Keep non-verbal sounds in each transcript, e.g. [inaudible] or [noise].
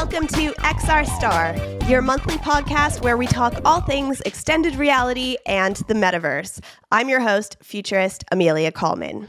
Welcome to XR Star, your monthly podcast where we talk all things extended reality and the metaverse. I'm your host, futurist Amelia Coleman.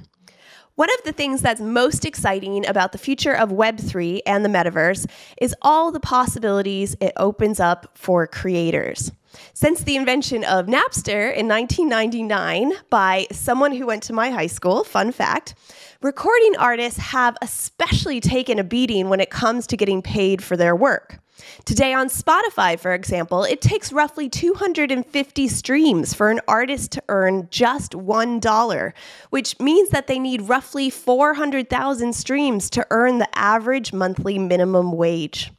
One of the things that's most exciting about the future of Web3 and the metaverse is all the possibilities it opens up for creators. Since the invention of Napster in 1999 by someone who went to my high school, fun fact, recording artists have especially taken a beating when it comes to getting paid for their work. Today on Spotify, for example, it takes roughly 250 streams for an artist to earn just $1, which means that they need roughly 400,000 streams to earn the average monthly minimum wage.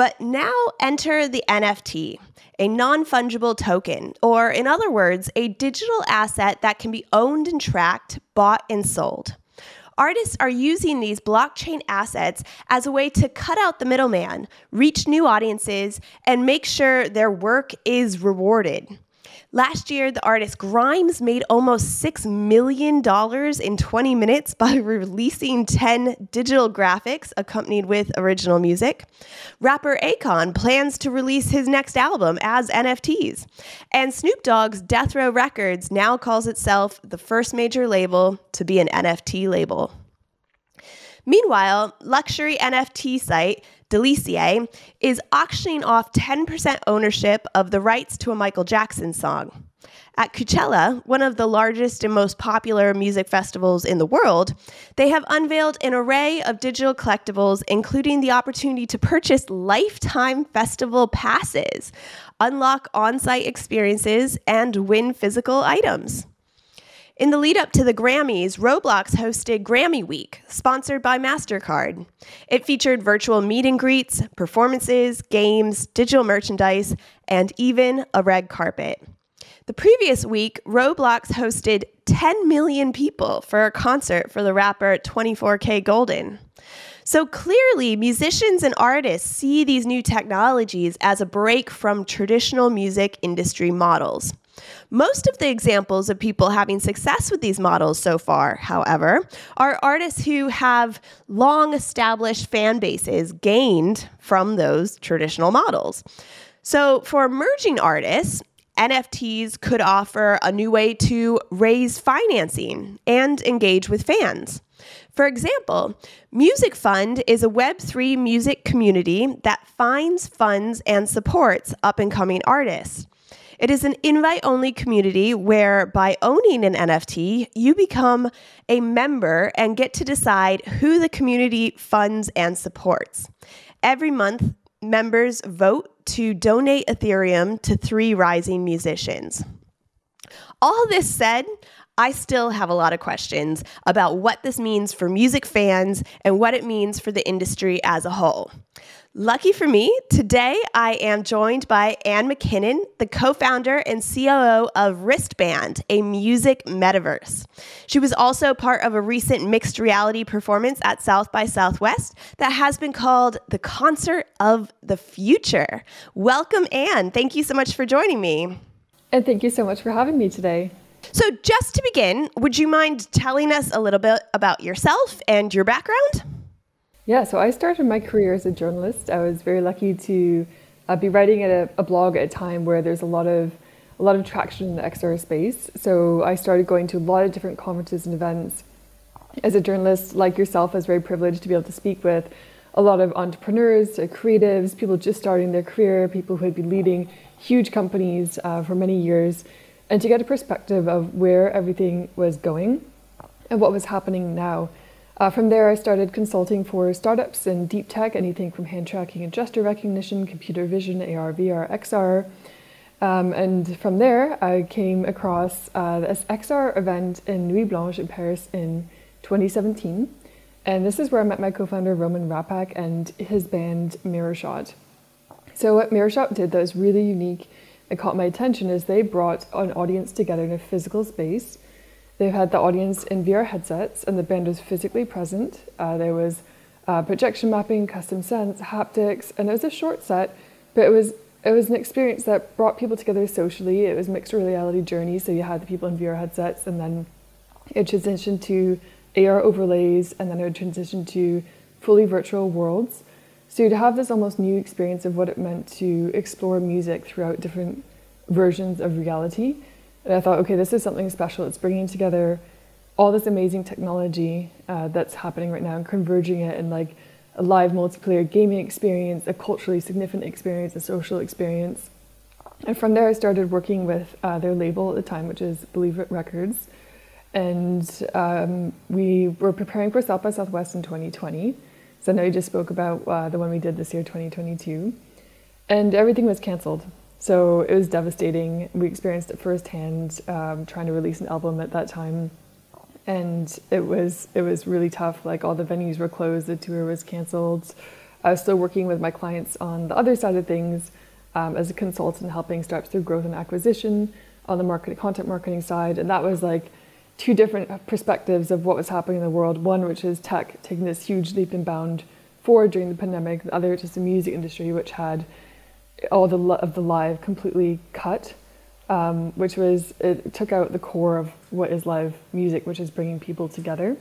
But now enter the NFT, a non fungible token, or in other words, a digital asset that can be owned and tracked, bought and sold. Artists are using these blockchain assets as a way to cut out the middleman, reach new audiences, and make sure their work is rewarded. Last year, the artist Grimes made almost $6 million in 20 minutes by [laughs] releasing 10 digital graphics accompanied with original music. Rapper Akon plans to release his next album as NFTs. And Snoop Dogg's Death Row Records now calls itself the first major label to be an NFT label. Meanwhile, luxury NFT site Delicie is auctioning off 10% ownership of the rights to a Michael Jackson song. At Coachella, one of the largest and most popular music festivals in the world, they have unveiled an array of digital collectibles, including the opportunity to purchase lifetime festival passes, unlock on site experiences, and win physical items. In the lead up to the Grammys, Roblox hosted Grammy Week, sponsored by MasterCard. It featured virtual meet and greets, performances, games, digital merchandise, and even a red carpet. The previous week, Roblox hosted 10 million people for a concert for the rapper 24kGoldn. So clearly, musicians and artists see these new technologies as a break from traditional music industry models. Most of the examples of people having success with these models so far, however, are artists who have long established fan bases gained from those traditional models. So, for emerging artists, NFTs could offer a new way to raise financing and engage with fans. For example, Music Fund is a Web3 music community that finds, funds, and supports up and coming artists. It is an invite only community where, by owning an NFT, you become a member and get to decide who the community funds and supports. Every month, members vote to donate Ethereum to three rising musicians. All this said, I still have a lot of questions about what this means for music fans and what it means for the industry as a whole. Lucky for me, today I am joined by Anne McKinnon, the co founder and COO of Wristband, a music metaverse. She was also part of a recent mixed reality performance at South by Southwest that has been called the Concert of the Future. Welcome, Anne. Thank you so much for joining me. And thank you so much for having me today. So, just to begin, would you mind telling us a little bit about yourself and your background? Yeah, so I started my career as a journalist. I was very lucky to uh, be writing at a, a, blog at a time where there's a lot of a lot of traction in the XR space. So I started going to a lot of different conferences and events. As a journalist like yourself, I was very privileged to be able to speak with a lot of entrepreneurs, uh, creatives, people just starting their career, people who had been leading huge companies uh, for many years, and to get a perspective of where everything was going and what was happening now. Uh, from there, I started consulting for startups in deep tech, anything from hand tracking and gesture recognition, computer vision, AR, VR, XR. Um, and from there, I came across uh, this XR event in Nuit Blanche in Paris in 2017. And this is where I met my co founder, Roman Rappak, and his band Miro Shot. So, what Miro Shot did that was really unique and caught my attention is they brought an audience together in a physical space They had the audience in VR headsets, and the band was physically present. Uh, there was uh, projection mapping, custom scents, haptics, and it was a short set, but it was it was an experience that brought people together socially. It was mixed reality journey, so you had the people in VR headsets, and then it transitioned to AR overlays, and then it would transition to fully virtual worlds. So you'd have this almost new experience of what it meant to explore music throughout different versions of reality. And I thought, okay, this is something special. It's bringing together all this amazing technology uh, that's happening right now and converging it in like a live multiplayer gaming experience, a culturally significant experience, a social experience. And from there, I started working with uh, their label at the time, which is Believe It Records. And um, we were preparing for South by Southwest in 2020. So I know you just spoke about uh, the one we did this year, 2022. And everything was canceled. So it was devastating. We experienced it firsthand, um, trying to release an album at that time. And it was it was really tough. Like all the venues were closed, the tour was canceled. I was still working with my clients on the other side of things um, as a consultant, helping startups through growth and acquisition on the marketing, content marketing side. And that was like two different perspectives of what was happening in the world. One, which is tech taking this huge leap and bound forward during the pandemic. The other, just the music industry, which had all the of the live completely cut, um, which was it took out the core of what is live music, which is bringing people together.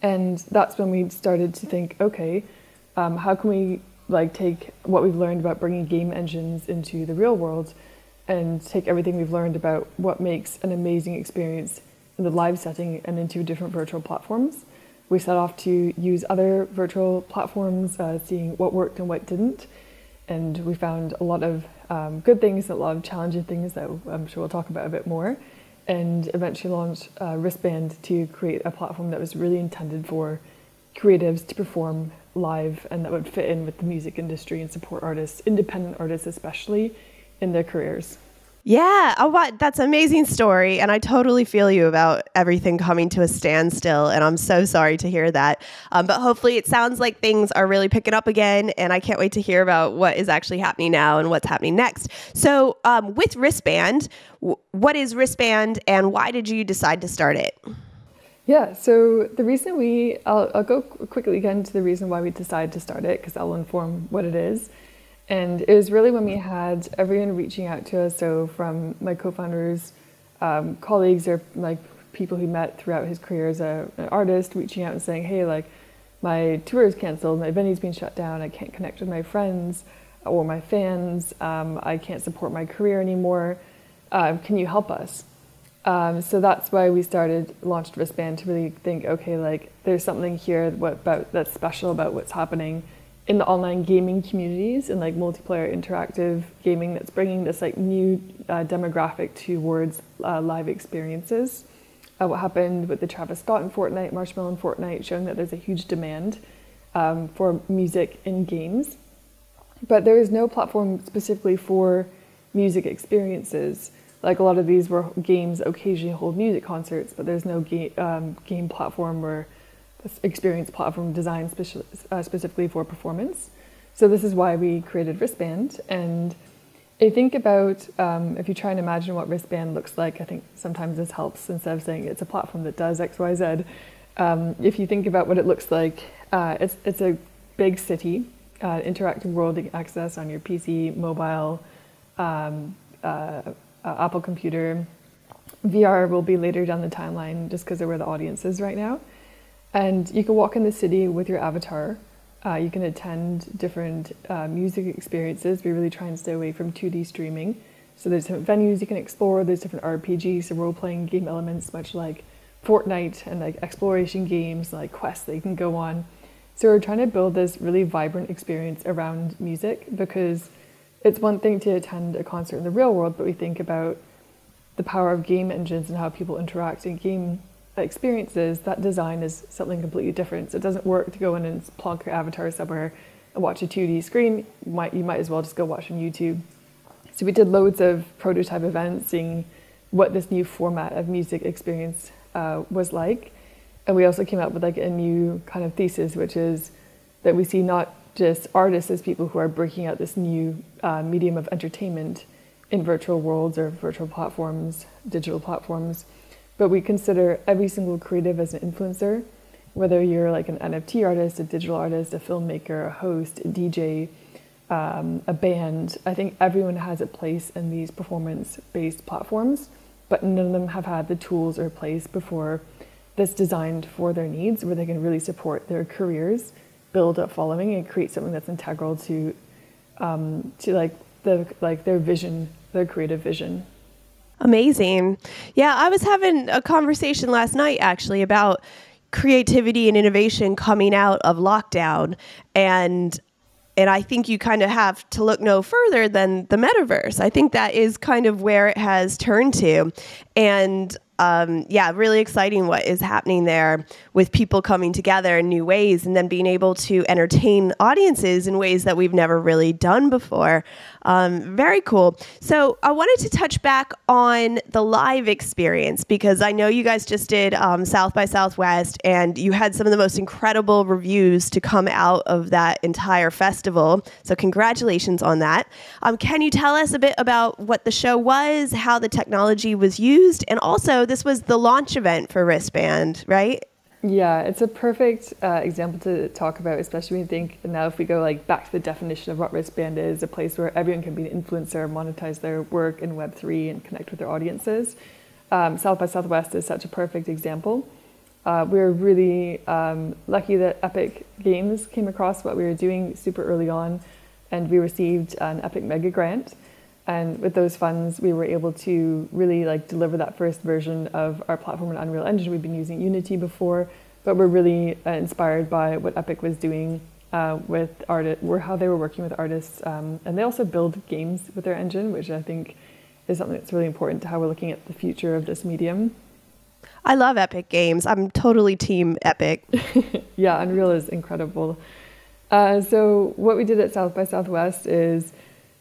And that's when we started to think, okay, um, how can we like take what we've learned about bringing game engines into the real world, and take everything we've learned about what makes an amazing experience in the live setting and into different virtual platforms. We set off to use other virtual platforms, uh, seeing what worked and what didn't. And we found a lot of um, good things, a lot of challenging things that I'm sure we'll talk about a bit more. And eventually launched Wristband to create a platform that was really intended for creatives to perform live and that would fit in with the music industry and support artists, independent artists especially, in their careers. Yeah. Oh? That's amazing story. And I totally feel you about everything coming to a standstill. And I'm so sorry to hear that. Um, but hopefully, it sounds like things are really picking up again. And I can't wait to hear about what is actually happening now and what's happening next. So, um, with Wristband, w- what is Wristband and why did you decide to start it? Yeah, so the reason we, I'll, I'll go quickly again to the reason why we decided to start it because I'll inform what it is. And it was really when we had everyone reaching out to us. So from my co-founders, um, colleagues, or like people he met throughout his career as a, an artist, reaching out and saying, "Hey, like my tour is canceled, my venue's been shut down, I can't connect with my friends or my fans, um, I can't support my career anymore. Uh, can you help us?" Um, so that's why we started launched Wristband to really think, okay, like there's something here what about that's special about what's happening in the online gaming communities and like multiplayer interactive gaming that's bringing this like new uh, demographic towards uh, live experiences. Uh, what happened with the Travis Scott and Fortnite, Marshmello and Fortnite, showing that there's a huge demand um, for music in games. But there is no platform specifically for music experiences. Like a lot of these were games occasionally hold music concerts, but there's no ga- um, game platform where experience platform designed speci- uh, specifically for performance. So this is why we created Wristband. And I think about um, if you try and imagine what Wristband looks like, I think sometimes this helps instead of saying it's a platform that does X, Y, Z. Um, if you think about what it looks like, uh, it's, it's a big city, uh, interactive world access on your PC, mobile, um, uh, uh, Apple computer. VR will be later down the timeline just because of where the audience is right now. And you can walk in the city with your avatar. Uh, you can attend different uh, music experiences. We really try and stay away from 2D streaming. So there's different venues you can explore. There's different RPGs, so role-playing game elements, much like Fortnite, and like exploration games, like quests that you can go on. So we're trying to build this really vibrant experience around music because it's one thing to attend a concert in the real world, but we think about the power of game engines and how people interact in game experiences, that design is something completely different. So it doesn't work to go in and plonk your avatar somewhere and watch a 2D screen. You might, you might as well just go watch on YouTube. So we did loads of prototype events, seeing what this new format of music experience uh, was like. And we also came up with like a new kind of thesis, which is that we see not just artists as people who are breaking out this new uh, medium of entertainment in virtual worlds or virtual platforms, digital platforms, but we consider every single creative as an influencer, whether you're like an NFT artist, a digital artist, a filmmaker, a host, a DJ, um, a band. I think everyone has a place in these performance based platforms, but none of them have had the tools or place before that's designed for their needs where they can really support their careers, build a following, and create something that's integral to um, to like the like their vision, their creative vision. Amazing. Yeah, I was having a conversation last night actually about creativity and innovation coming out of lockdown and and I think you kind of have to look no further than the metaverse. I think that is kind of where it has turned to. And um, yeah, really exciting what is happening there with people coming together in new ways and then being able to entertain audiences in ways that we've never really done before. Um, very cool. So I wanted to touch back on the live experience because I know you guys just did um, South by Southwest and you had some of the most incredible reviews to come out of that entire festival. So congratulations on that. Um, can you tell us a bit about what the show was, how the technology was used, and also this was the launch event for Wristband, right? Yeah, it's a perfect uh, example to talk about, especially when you think now if we go like back to the definition of what wristband is, a place where everyone can be an influencer, monetize their work in Web three, and connect with their audiences. Um, South by Southwest is such a perfect example. Uh, we were really um, lucky that Epic Games came across what we were doing super early on, and we received an Epic Mega Grant and with those funds we were able to really like deliver that first version of our platform in unreal engine. We've been using unity before but we're really uh, inspired by what epic was doing uh, with art how they were working with artists um, and they also build games with their engine which i think is something that's really important to how we're looking at the future of this medium. I love epic games. I'm totally team epic. [laughs] Yeah unreal is incredible. Uh, so what we did at south by southwest is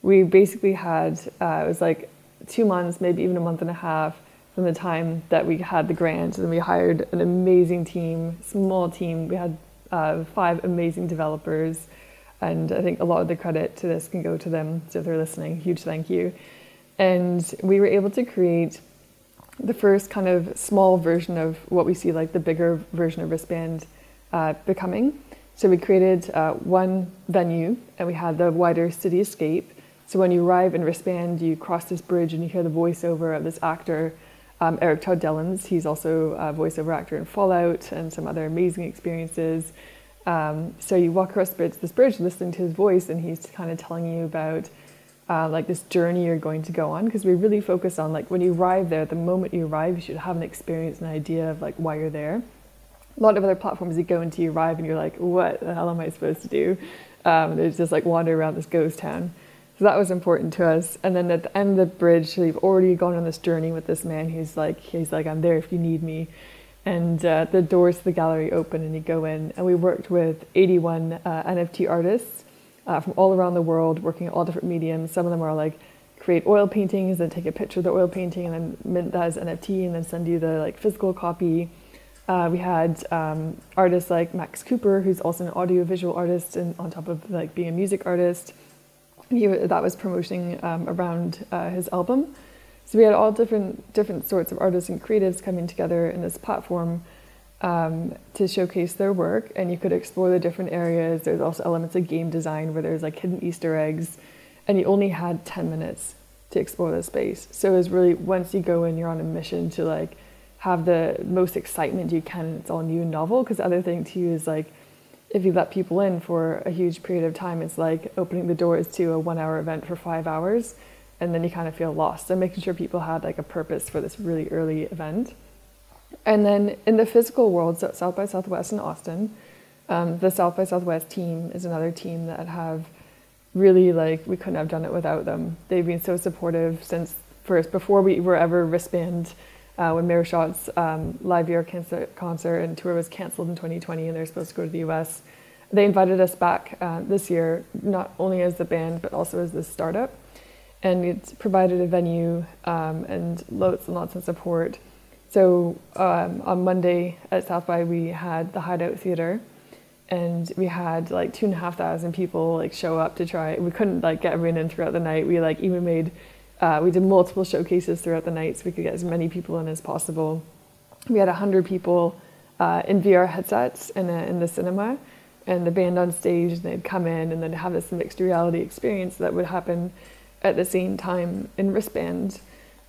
we basically had uh, it was like two months, maybe even a month and a half from the time that we had the grant, and we hired an amazing team, small team. We had uh, five amazing developers, and I think a lot of the credit to this can go to them. So if they're listening, huge thank you. And we were able to create the first kind of small version of what we see like the bigger version of wristband uh, becoming. So we created uh, one venue, and we had the wider cityscape so when you arrive in wristband, you cross this bridge and you hear the voiceover of this actor, um, Erik Todd Dellums. He's also a voiceover actor in Fallout and some other amazing experiences. Um, so you walk across this bridge listening to his voice, and he's kind of telling you about uh, like this journey you're going to go on. Because we really focus on like when you arrive there, the moment you arrive, you should have an experience, and an idea of like why you're there. A lot of other platforms you go into, you arrive, and you're like, what the hell am I supposed to do? Um, there's just like wander around this ghost town. So that was important to us. And then at the end of the bridge, we've already gone on this journey with this man. He's like, he's like, I'm there if you need me. And uh, the doors to the gallery open, and you go in. And we worked with 81 uh, NFT artists uh, from all around the world, working at all different mediums. Some of them are like create oil paintings, and take a picture of the oil painting, and then mint that as NFT, and then send you the like physical copy. Uh, we had um, artists like Max Cooper, who's also an audiovisual artist, and on top of like being a music artist he that was promoting um, around uh, his album. So we had all different different sorts of artists and creatives coming together in this platform um, to showcase their work, and you could explore the different areas. There's also elements of game design where there's like hidden Easter eggs, and you only had ten minutes to explore the space. So it was really once you go in, you're on a mission to like have the most excitement you can, it's all new and novel. Because the other thing too is like if you let people in for a huge period of time, it's like opening the doors to a one hour event for five hours, and then you kind of feel lost. So making sure people had like a purpose for this really early event. And then in the physical world, so South by Southwest in Austin, um, the South by Southwest team is another team that have really like we couldn't have done it without them. They've been so supportive since first before we were ever wristband uh, when Shot's um, live year concert, concert and tour was canceled in 2020 and they're supposed to go to the US, they invited us back uh, this year, not only as the band, but also as this startup. And it's provided a venue um, and lots and lots of support. So um, on Monday at South by, we had the Hideout Theater, and we had like two and a half thousand people like show up to try. We couldn't like get everyone in throughout the night. We like even made uh, we did multiple showcases throughout the night so we could get as many people in as possible. we had 100 people uh, in VR headsets in, a, in the cinema and the band on stage and they'd come in and then have this mixed reality experience that would happen at the same time in wristbands.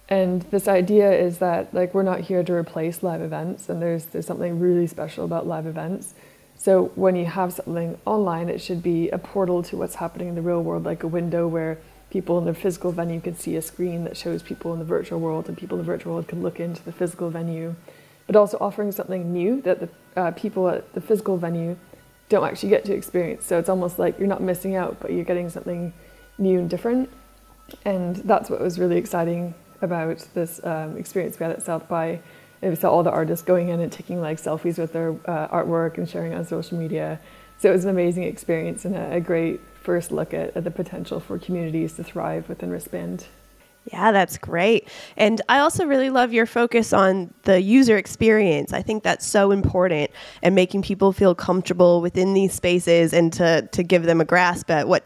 and this idea is that like we're not here to replace live events and there's there's something really special about live events so when you have something online it should be a portal to what's happening in the real world like a window where people in the physical venue can see a screen that shows people in the virtual world and people in the virtual world can look into the physical venue but also offering something new that the uh, people at the physical venue don't actually get to experience. So it's almost like you're not missing out, but you're getting something new and different. And that's what was really exciting about this um, experience we had at South by. We saw all the artists going in and taking like selfies with their uh, artwork and sharing on social media. So it was an amazing experience and a, a great first look at, at the potential for communities to thrive within wristband. Yeah, that's great. And I also really love your focus on the user experience. I think that's so important and making people feel comfortable within these spaces and to, to give them a grasp at what,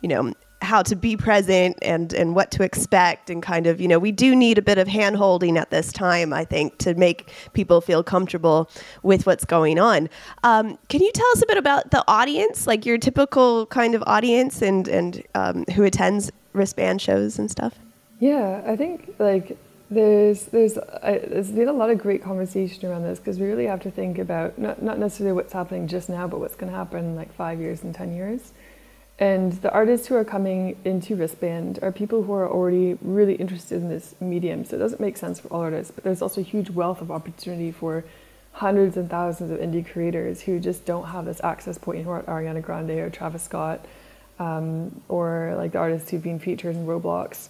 you know, how to be present and and what to expect and kind of you know we do need a bit of hand holding at this time i think to make people feel comfortable with what's going on um, can you tell us a bit about the audience like your typical kind of audience and and um, who attends wristband shows and stuff yeah, I think like there's there's uh, there's been a lot of great conversation around this because we really have to think about not not necessarily what's happening just now, but what's going to happen like five years and ten years. And the artists who are coming into wristband are people who are already really interested in this medium. So it doesn't make sense for all artists, but there's also a huge wealth of opportunity for hundreds and thousands of indie creators who just don't have this access point, who aren't Ariana Grande or Travis Scott, um, or like the artists who've been featured in Roblox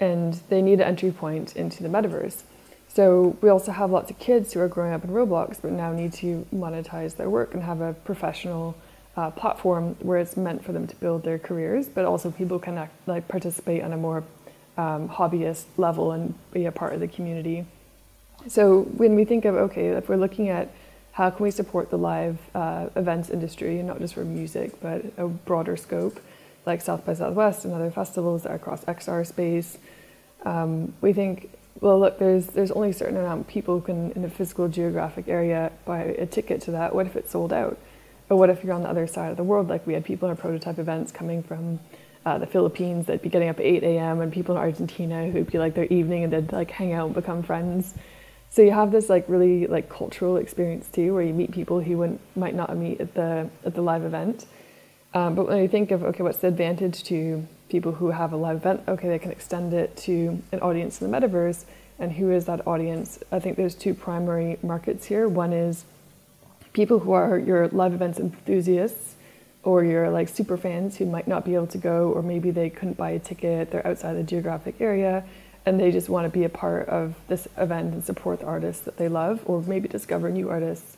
and they need an entry point into the metaverse. So we also have lots of kids who are growing up in Roblox but now need to monetize their work and have a professional uh, platform where it's meant for them to build their careers, but also people can act, like participate on a more um, hobbyist level and be a part of the community. So when we think of okay, if we're looking at how can we support the live uh, events industry and not just for music but a broader scope, like South by Southwest and other festivals that are across XR space. Um, we think, well, look, there's there's only a certain amount of people can in a physical geographic area buy a ticket to that. What if it's sold out? Or what if you're on the other side of the world? Like we had people in our prototype events coming from uh, the Philippines that'd be getting up at 8 a.m. and people in Argentina who'd be like their evening and they'd like hang out and become friends. So you have this like really like cultural experience too, where you meet people who wouldn't, might not meet at the at the live event. Um, but when you think of, okay, what's the advantage to people who have a live event? Okay, they can extend it to an audience in the metaverse. And who is that audience? I think there's two primary markets here. One is people who are your live events enthusiasts or your like super fans who might not be able to go, or maybe they couldn't buy a ticket, they're outside the geographic area, and they just want to be a part of this event and support the artists that they love, or maybe discover new artists.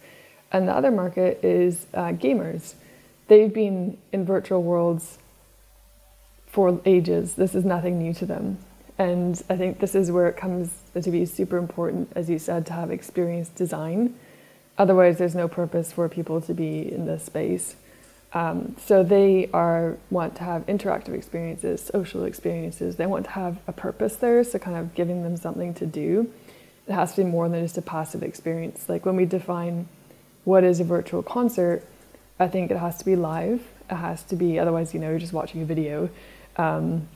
And the other market is uh, gamers they've been in virtual worlds for ages. This is nothing new to them. And I think this is where it comes to be super important, as you said, to have experienced design. Otherwise, there's no purpose for people to be in this space. Um, so they are want to have interactive experiences, social experiences. They want to have a purpose there, so kind of giving them something to do. It has to be more than just a passive experience. Like when we define what is a virtual concert, I think it has to be live. It has to be, otherwise, you know, you're just watching a video. Um,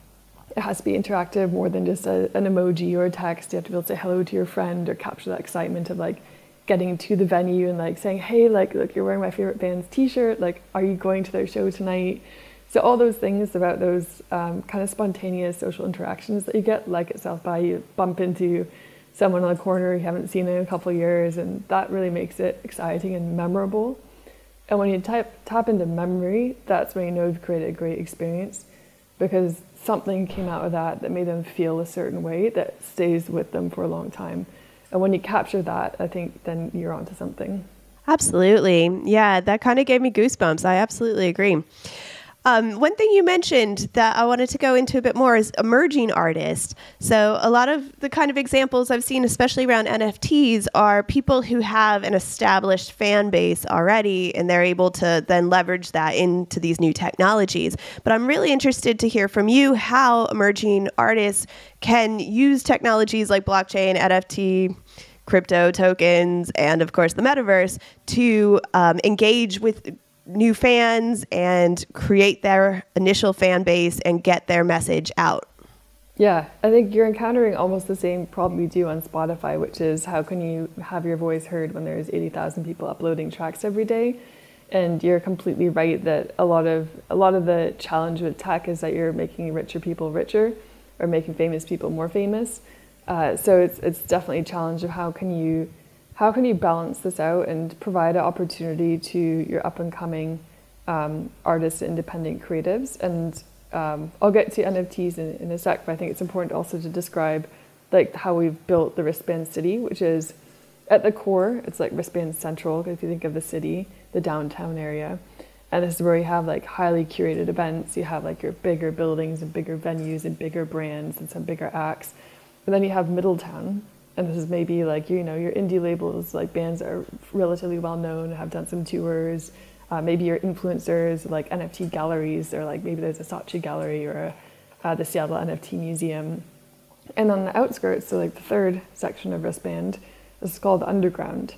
it has to be interactive more than just a, an emoji or a text. You have to be able to say hello to your friend or capture that excitement of like getting to the venue and like saying, hey, like, look, you're wearing my favorite band's t-shirt. Like, are you going to their show tonight? So all those things about those um, kind of spontaneous social interactions that you get, like at South by, you bump into someone on the corner you haven't seen in a couple years, and that really makes it exciting and memorable. And when you type, tap into memory, that's when you know you've created a great experience because something came out of that that made them feel a certain way that stays with them for a long time. And when you capture that, I think then you're onto something. Absolutely. Yeah, that kind of gave me goosebumps. I absolutely agree. Um, one thing you mentioned that I wanted to go into a bit more is emerging artists. So, a lot of the kind of examples I've seen, especially around NFTs, are people who have an established fan base already and they're able to then leverage that into these new technologies. But I'm really interested to hear from you how emerging artists can use technologies like blockchain, NFT, crypto tokens and, of course, the metaverse to um, engage with new fans and create their initial fan base and get their message out. Yeah, I think you're encountering almost the same problem you do on Spotify, which is how can you have your voice heard when there's 80,000 people uploading tracks every day? And you're completely right that a lot of a lot of the challenge with tech is that you're making richer people richer, or making famous people more famous. Uh, so it's it's definitely a challenge of how can you how can you balance this out and provide an opportunity to your up and coming um, artists, independent creatives, and um, I'll get to NFTs in, in a sec, but I think it's important also to describe like how we've built the wristband city, which is at the core, it's like wristband central. If you think of the city, the downtown area, and this is where you have like highly curated events. You have like your bigger buildings and bigger venues and bigger brands and some bigger acts. And then you have Middletown, and this is maybe like you know your indie labels, like bands are relatively well known, have done some tours uh, maybe your influencers like NFT galleries, or like maybe there's a Saatchi gallery or a, uh, the Seattle NFT Museum. And on the outskirts, so like the third section of wristband, this is called Underground.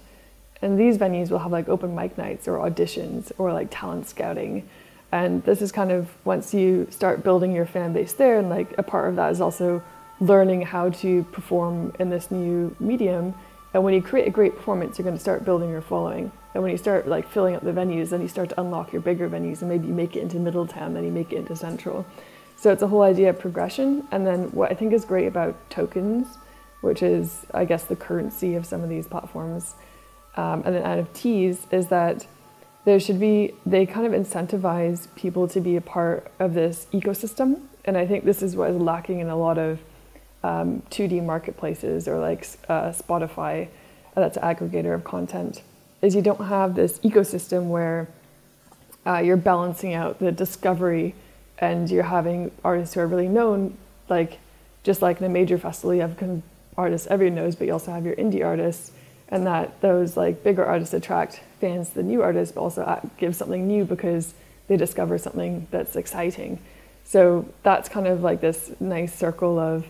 And these venues will have like open mic nights or auditions or like talent scouting. And this is kind of once you start building your fan base there, and like a part of that is also learning how to perform in this new medium. And when you create a great performance, you're going to start building your following. And when you start like filling up the venues, then you start to unlock your bigger venues, and maybe you make it into Middletown, then you make it into Central. So it's a whole idea of progression. And then what I think is great about tokens, which is I guess the currency of some of these platforms, um, and then NFTs, is that there should be they kind of incentivize people to be a part of this ecosystem. And I think this is what is lacking in a lot of um, 2D marketplaces or like uh, Spotify, that's an aggregator of content is you don't have this ecosystem where uh, you're balancing out the discovery and you're having artists who are really known, like just like in a major festival, you have artists everyone knows, but you also have your indie artists, and that those like bigger artists attract fans the new artists, but also give something new because they discover something that's exciting. So that's kind of like this nice circle of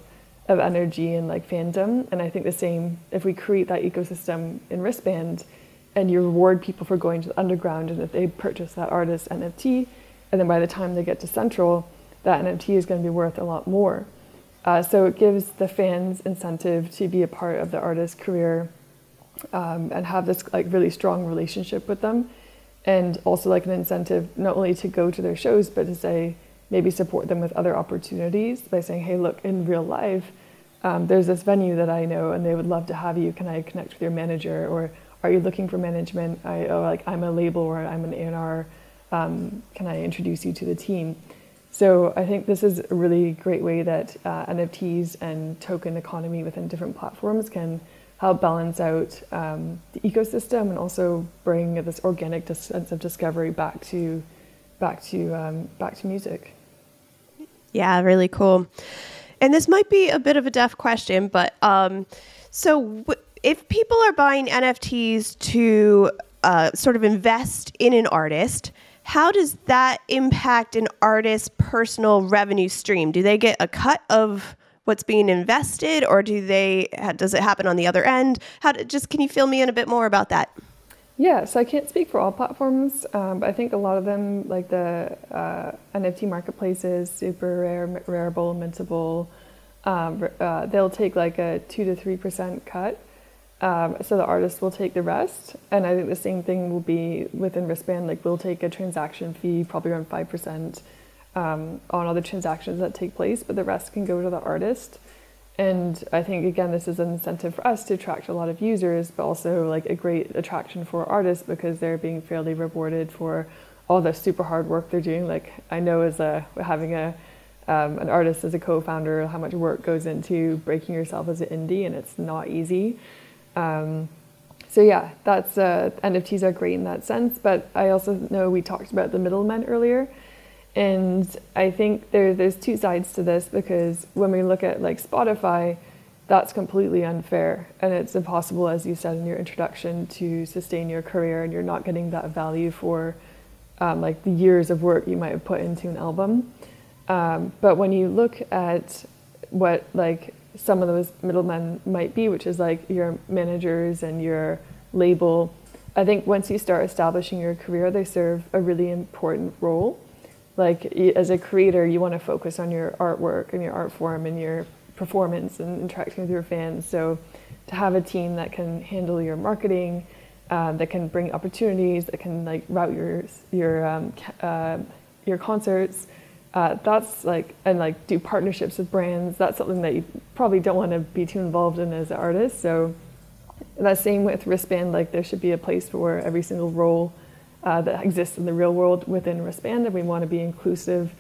of energy and like fandom. And I think the same if we create that ecosystem in wristband and you reward people for going to the underground and if they purchase that artist NFT and then by the time they get to central that NFT is going to be worth a lot more uh, so it gives the fans incentive to be a part of the artist's career um, and have this like really strong relationship with them and also like an incentive not only to go to their shows but to say maybe support them with other opportunities by saying hey look in real life um, there's this venue that I know and they would love to have you can I connect with your manager or are you looking for management? I, oh, like I'm a label or I'm an A&R. Um, can I introduce you to the team? So I think this is a really great way that uh, NFTs and token economy within different platforms can help balance out um, the ecosystem and also bring this organic sense of discovery back to back to um, back to music. Yeah, really cool. And this might be a bit of a deaf question, but um, so w- if people are buying NFTs to uh, sort of invest in an artist, how does that impact an artist's personal revenue stream? Do they get a cut of what's being invested, or do they? Does it happen on the other end? How do, just can you fill me in a bit more about that? Yeah, so I can't speak for all platforms, um, but I think a lot of them, like the uh, NFT marketplaces, Super Rare, Rarible, Mintable, um, uh, they'll take like a two to three percent cut um, so the artist will take the rest, and I think the same thing will be within wristband. Like we'll take a transaction fee, probably around five percent, um, on all the transactions that take place, but the rest can go to the artist. And I think again, this is an incentive for us to attract a lot of users, but also like a great attraction for artists because they're being fairly rewarded for all the super hard work they're doing. Like I know as a having a um, an artist as a co-founder, how much work goes into breaking yourself as an indie, and it's not easy. Um, so yeah, that's uh, NFTs are great in that sense. But I also know we talked about the middlemen earlier, and I think there there's two sides to this because when we look at like Spotify, that's completely unfair, and it's impossible, as you said in your introduction, to sustain your career, and you're not getting that value for um, like the years of work you might have put into an album. Um, but when you look at what like some of those middlemen might be, which is like your managers and your label. I think once you start establishing your career, they serve a really important role. Like as a creator, you want to focus on your artwork and your art form and your performance and interacting with your fans. So to have a team that can handle your marketing, uh, that can bring opportunities, that can like route your your um, uh, your concerts, uh, that's like and like do partnerships with brands. That's something that you probably don't want to be too involved in as an artist. So that same with wristband, like there should be a place for every single role uh, that exists in the real world within wristband, and we want to be inclusive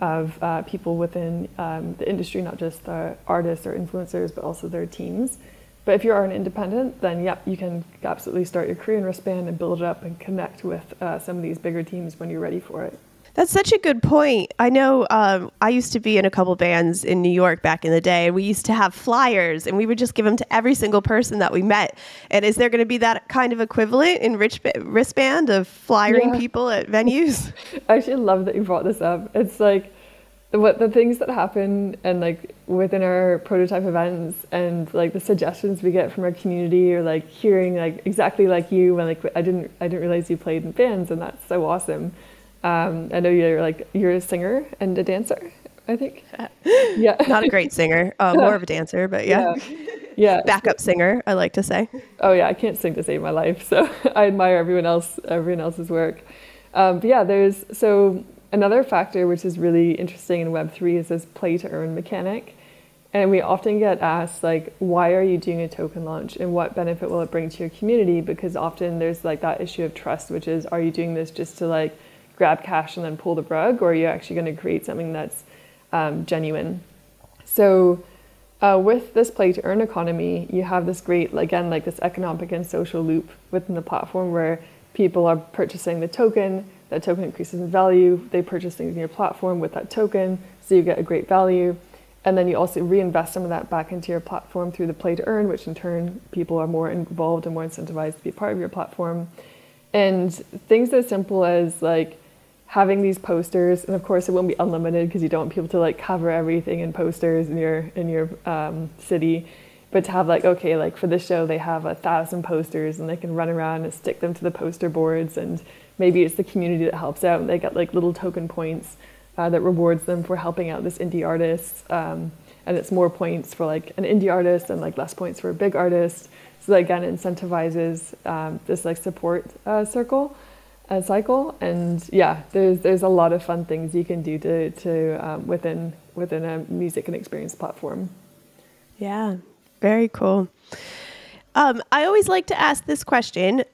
of uh, people within um, the industry, not just the artists or influencers, but also their teams. But if you are an independent, then yeah, you can absolutely start your career in wristband and build it up and connect with uh, some of these bigger teams when you're ready for it. That's such a good point. I know um, I used to be in a couple bands in New York back in the day, and we used to have flyers, and we would just give them to every single person that we met. And is there going to be that kind of equivalent in rich wristband of flyering yeah. people at venues? [laughs] I actually love that you brought this up. It's like what the things that happen and like within our prototype events and like the suggestions we get from our community or like hearing like exactly like you when like I didn't I didn't realize you played in bands and that's so awesome. Um, I know you're like you're a singer and a dancer. I think. [laughs] Yeah. Not a great singer, uh, [laughs] more of a dancer, but yeah. yeah. yeah. Backup singer, I like to say. Oh yeah, I can't sing to save my life, so [laughs] I admire everyone else, everyone else's work. Um, but yeah, there's so another factor which is really interesting in Web three is this play to earn mechanic, and we often get asked like, why are you doing a token launch, and what benefit will it bring to your community? Because often there's like that issue of trust, which is, are you doing this just to like grab cash and then pull the rug, or are you actually going to create something that's um, genuine? So, uh, with this play to earn economy, you have this great, again, like this economic and social loop within the platform where people are purchasing the token, that token increases in value, they purchase things in your platform with that token, so you get a great value. And then you also reinvest some of that back into your platform through the play to earn, which in turn people are more involved and more incentivized to be part of your platform. And things as simple as like having these posters, and of course it won't be unlimited because you don't want people to like cover everything in posters in your in your um, city. But to have like okay, like for this show they have a thousand posters and they can run around and stick them to the poster boards, and maybe it's the community that helps out and they get like little token points uh, that rewards them for helping out this indie artist. Um, and it's more points for like an indie artist and like less points for a big artist. So that again incentivizes um, this like support uh, circle a cycle. And yeah, there's there's a lot of fun things you can do to to um, within within a music and experience platform. Yeah, very cool. Um, I always like to ask this question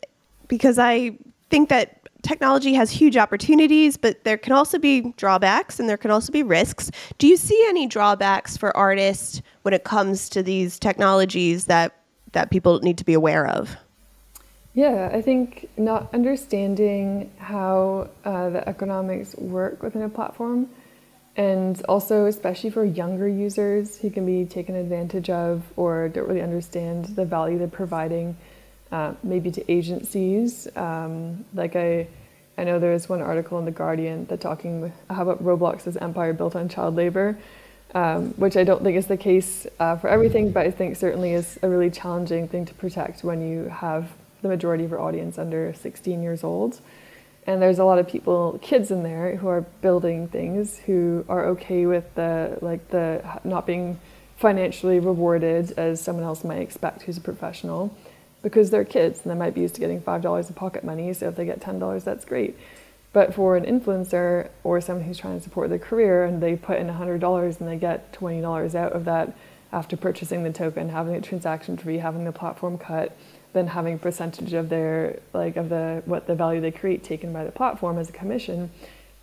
because I think that technology has huge opportunities, but there can also be drawbacks and there can also be risks. Do you see any drawbacks for artists when it comes to these technologies that that people need to be aware of? Yeah, I think not understanding how uh, the economics work within a platform, and also especially for younger users who can be taken advantage of or don't really understand the value they're providing, uh, maybe to agencies. Um, like I, I know there was one article in the Guardian that talking how about Roblox's empire built on child labor. Um, which I don't think is the case uh, for everything, but I think certainly is a really challenging thing to protect when you have the majority of our audience under 16 years old. And there's a lot of people, kids in there, who are building things who are okay with the like the not being financially rewarded as someone else might expect who's a professional, because they're kids and they might be used to getting five dollars of pocket money. So if they get ten dollars, that's great. But for an influencer or someone who's trying to support their career and they put in $100 and they get $20 out of that after purchasing the token, having a transaction fee, having the platform cut, then having a percentage of their like of the what the value they create taken by the platform as a commission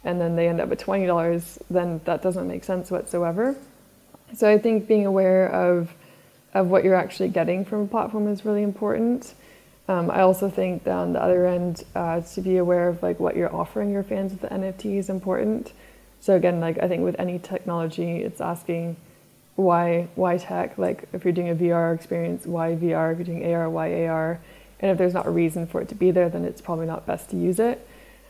and then they end up with $20 then that doesn't make sense whatsoever. So i think being aware of of what you're actually getting from a platform is really important. Um, i also think that on the other end uh, to be aware of like what you're offering your fans with the nft is important. So again like i think with any technology it's asking why why tech? Like if you're doing a VR experience, why VR? If you're doing AR, why AR? And if there's not a reason for it to be there, then it's probably not best to use it.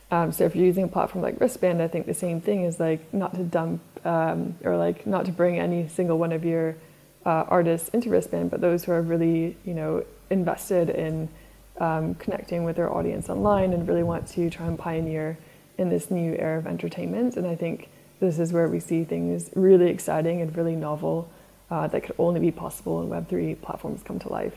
Um, so if you're using a platform like wristband, I think the same thing is like not to dump um, or like not to bring any single one of your uh, artists into wristband, but those who are really, you know, invested in um, connecting with their audience online and really want to try and pioneer in this new era of entertainment. And I think this is where we see things really exciting and really novel uh, that could only be possible when Web3 platforms come to life.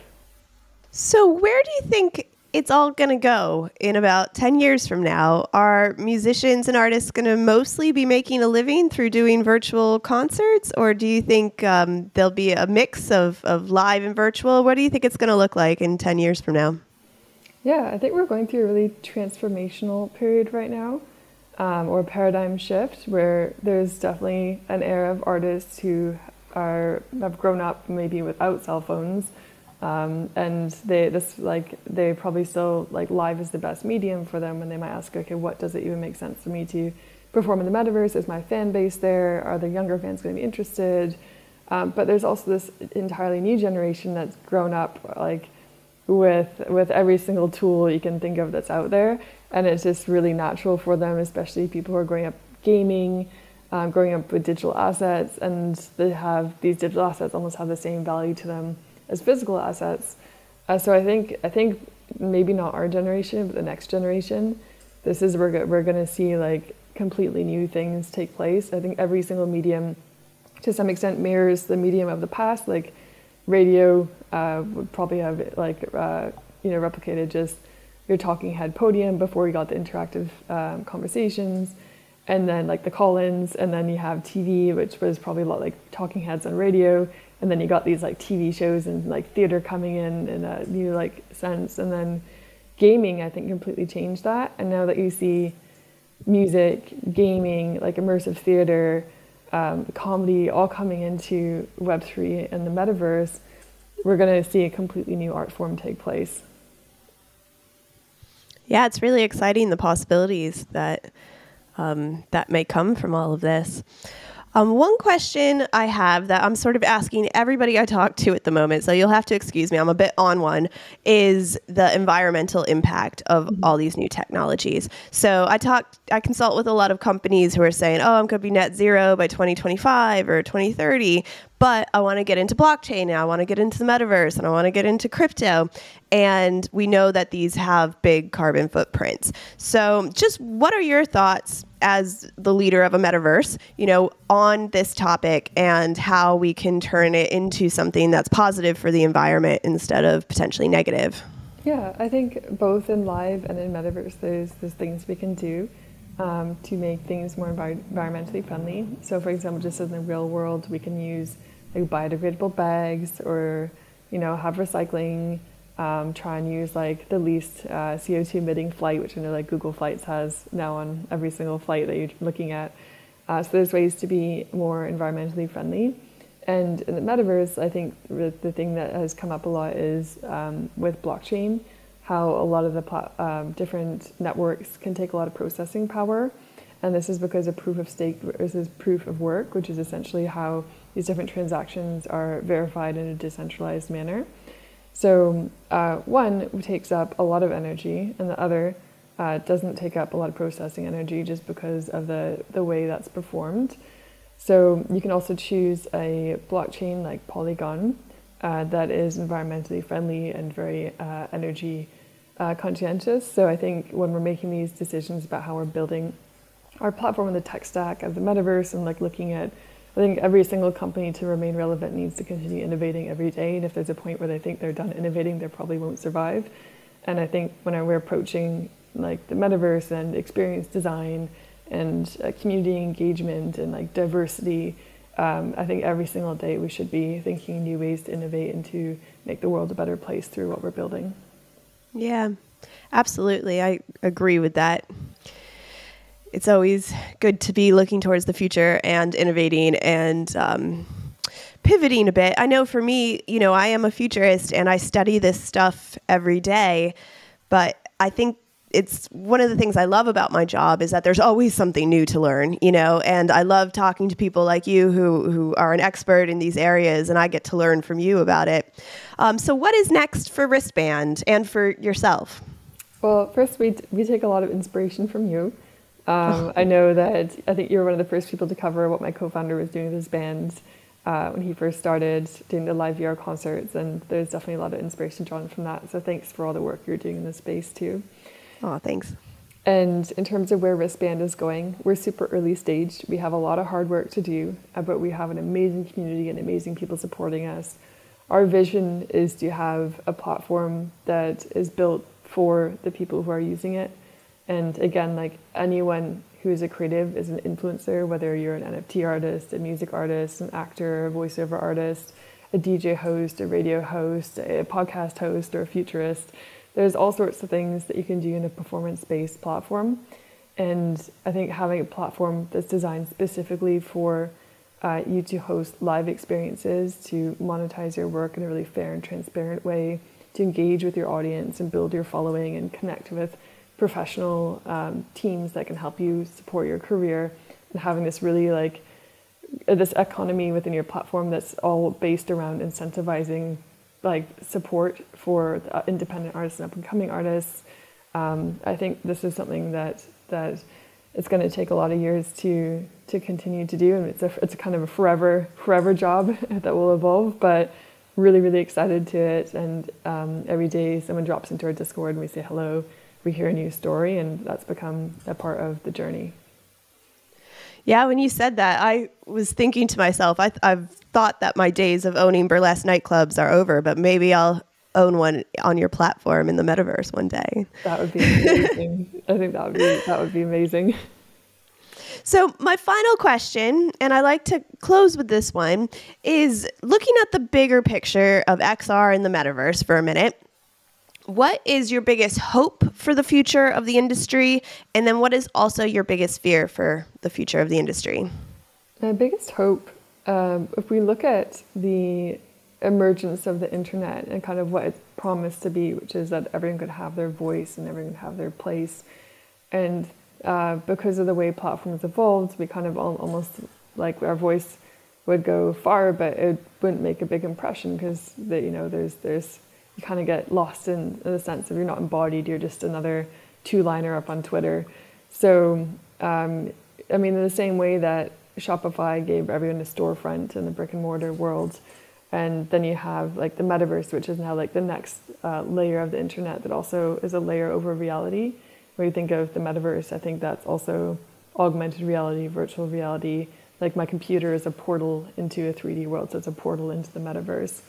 So, where do you think it's all going to go in about 10 years from now? Are musicians and artists going to mostly be making a living through doing virtual concerts? Or do you think um, there'll be a mix of, of live and virtual? What do you think it's going to look like in 10 years from now? Yeah, I think we're going through a really transformational period right now, um, or paradigm shift, where there's definitely an era of artists who are have grown up maybe without cell phones um, and they this like they probably still like live is the best medium for them and they might ask okay what does it even make sense for me to perform in the metaverse? Is my fan base there? Are the younger fans going to be interested? Um, but there's also this entirely new generation that's grown up like with with every single tool you can think of that's out there and it's just really natural for them especially people who are growing up gaming um, growing up with digital assets and they have these digital assets almost have the same value to them as physical assets. Uh, so I think I think maybe not our generation, but the next generation, this is we're going to see like completely new things take place. I think every single medium, to some extent, mirrors the medium of the past. Like radio uh, would probably have like uh, you know replicated just your talking head podium before you got the interactive um, conversations and then like the call-ins and then you have tv which was probably a lot like talking heads on radio and then you got these like TV shows and like theater coming in in a new like sense, and then gaming I think completely changed that. And now that you see music, gaming, like immersive theater, um, comedy, all coming into Web three and the metaverse, we're going to see a completely new art form take place. Yeah, it's really exciting the possibilities that um, that may come from all of this. Um, one question I have that I'm sort of asking everybody I talk to at the moment, so you'll have to excuse me, I'm a bit on one, is the environmental impact of mm-hmm. all these new technologies. So I talk, I consult with a lot of companies who are saying, oh, I'm going to be net zero by 2025 or 2030, but I want to get into blockchain and I want to get into the metaverse and I want to get into crypto. And we know that these have big carbon footprints. So, just what are your thoughts as the leader of a metaverse, you know, on this topic and how we can turn it into something that's positive for the environment instead of potentially negative? Yeah, I think both in live and in metaverse, there's there's things we can do um, to make things more envir- environmentally friendly. So, for example, just in the real world, we can use like biodegradable bags or you know have recycling um, try and use like the least uh, CO2 emitting flight, which I know like Google Flights has now on every single flight that you're looking at. Uh, so there's ways to be more environmentally friendly. And in the metaverse, I think the thing that has come up a lot is um, with blockchain, how a lot of the um, different networks can take a lot of processing power. And this is because of proof of stake versus proof of work, which is essentially how these different transactions are verified in a decentralized manner. So, uh, one takes up a lot of energy, and the other uh, doesn't take up a lot of processing energy just because of the, the way that's performed. So, you can also choose a blockchain like Polygon uh, that is environmentally friendly and very uh, energy uh, conscientious. So, I think when we're making these decisions about how we're building our platform and the tech stack of the metaverse and like looking at I think every single company to remain relevant needs to continue innovating every day. And if there's a point where they think they're done innovating, they probably won't survive. And I think when we're approaching like the metaverse and experience design and uh, community engagement and like diversity, um, I think every single day we should be thinking new ways to innovate and to make the world a better place through what we're building. Yeah, absolutely. I agree with that it's always good to be looking towards the future and innovating and um, pivoting a bit. I know for me, you know, I am a futurist and I study this stuff every day, but I think it's one of the things I love about my job is that there's always something new to learn, you know, and I love talking to people like you who, who are an expert in these areas and I get to learn from you about it. Um, so, what is next for Wristband and for yourself? Well, first, we, we take a lot of inspiration from you. Um, [laughs] I know that I think you were one of the first people to cover what my co-founder was doing with his band uh, when he first started doing the live VR concerts, and there's definitely a lot of inspiration drawn from that. So thanks for all the work you're doing in this space too. Oh, thanks. And in terms of where wristband is going, we're super early stage. We have a lot of hard work to do, uh, but we have an amazing community and amazing people supporting us. Our vision is to have a platform that is built for the people who are using it. And again, like anyone who is a creative is an influencer, whether you're an NFT artist, a music artist, an actor, a voiceover artist, a DJ host, a radio host, a podcast host, or a futurist. There's all sorts of things that you can do in a performance based platform. And I think having a platform that's designed specifically for uh, you to host live experiences, to monetize your work in a really fair and transparent way, to engage with your audience and build your following and connect with professional um, teams that can help you support your career and having this really like uh, this economy within your platform that's all based around incentivizing like support for independent artists and up and coming artists. Um, I think this is something that that it's going to take a lot of years to to continue to do, and it's a it's a kind of a forever forever job [laughs] that will evolve. But really really excited to it, and um, every day someone drops into our Discord and we say hello we hear a new story, and that's become a part of the journey. Yeah, when you said that, I was thinking to myself, I have thought that my days of owning burlesque nightclubs are over, but maybe I'll own one on your platform in the metaverse one day. That would be [laughs] amazing. I think that would be that would be amazing. So, my final question, and I like to close with this one, is looking at the bigger picture of XR and the metaverse for a minute what is your biggest hope for the future of the industry? And then what is also your biggest fear for the future of the industry? My biggest hope, um, if we look at the emergence of the internet and kind of what it promised to be, which is that everyone could have their voice and everyone could have their place. And uh, because of the way platforms evolved, we kind of almost like our voice would go far, but it wouldn't make a big impression because you know there's there's you kind of get lost in, in the sense of you're not embodied, you're just another two liner up on Twitter. So, um, I mean, in the same way that Shopify gave everyone a storefront in the brick and mortar world, and then you have like the metaverse, which is now like the next uh, layer of the internet that also is a layer over reality. When you think of the metaverse, I think that's also augmented reality, virtual reality. Like my computer is a portal into a 3D world, so it's a portal into the metaverse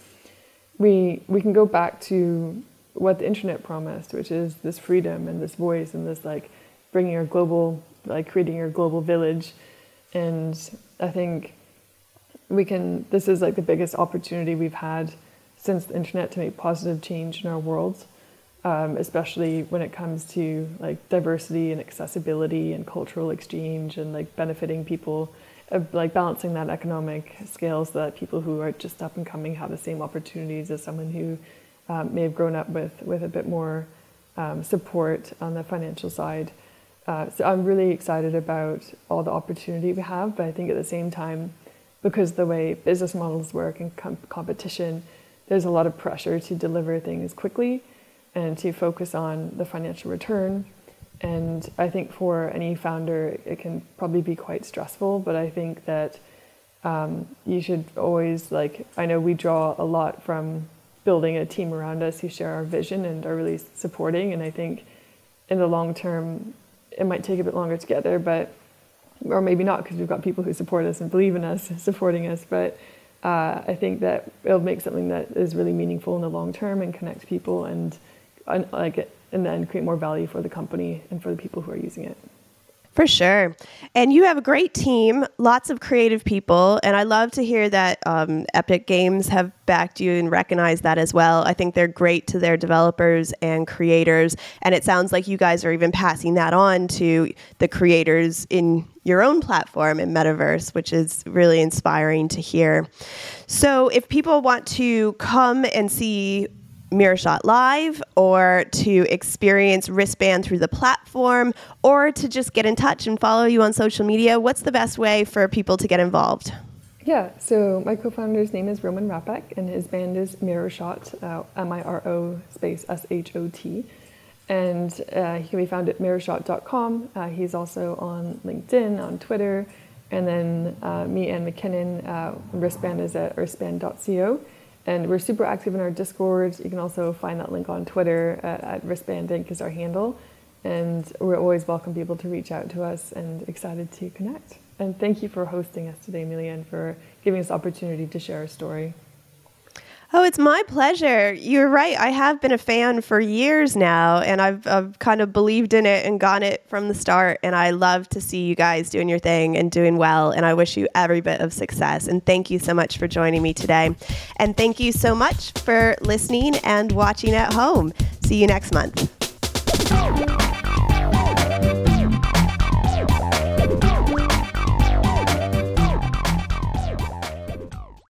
we we can go back to what the internet promised, which is this freedom and this voice and this like bringing your global like creating your global village, and I think we can. This is like the biggest opportunity we've had since the internet to make positive change in our world, um, especially when it comes to like diversity and accessibility and cultural exchange and like benefiting people like balancing that economic scale so that people who are just up and coming have the same opportunities as someone who um, may have grown up with, with a bit more um, support on the financial side. Uh, so I'm really excited about all the opportunity we have, but I think at the same time, because the way business models work and com- competition, there's a lot of pressure to deliver things quickly and to focus on the financial return and I think for any founder, it can probably be quite stressful, but I think that um, you should always, like, I know we draw a lot from building a team around us who share our vision and are really supporting. And I think in the long term, it might take a bit longer to get there, but, or maybe not because we've got people who support us and believe in us, [laughs] supporting us. But uh, I think that it'll make something that is really meaningful in the long term and connect people and, and like and then create more value for the company and for the people who are using it. For sure. And you have a great team, lots of creative people. And I love to hear that um, Epic Games have backed you and recognized that as well. I think they're great to their developers and creators. And it sounds like you guys are even passing that on to the creators in your own platform and metaverse, which is really inspiring to hear. So, if people want to come and see Miro Shot Live or to experience wristband through the platform or to just get in touch and follow you on social media, what's the best way for people to get involved? Yeah, so my co-founder's name is Roman Rappak and his band is Miro Shot, uh, M-I-R-O space S-H-O-T. And uh, he can be found at miroshot.com. Uh, he's also on LinkedIn, on Twitter, And then uh, me and McKinnon, uh, wristband is at wristband.co. And we're super active in our Discord. You can also find that link on Twitter at, at wristband inc is our handle. And we're always welcome people to reach out to us and excited to connect. And thank you for hosting us today, Amelia, and for giving us the opportunity to share our story. Oh, it's my pleasure. You're right. I have been a fan for years now, and I've, I've kind of believed in it and gone it from the start. And I love to see you guys doing your thing and doing well. And I wish you every bit of success. And thank you so much for joining me today. And thank you so much for listening and watching at home. See you next month.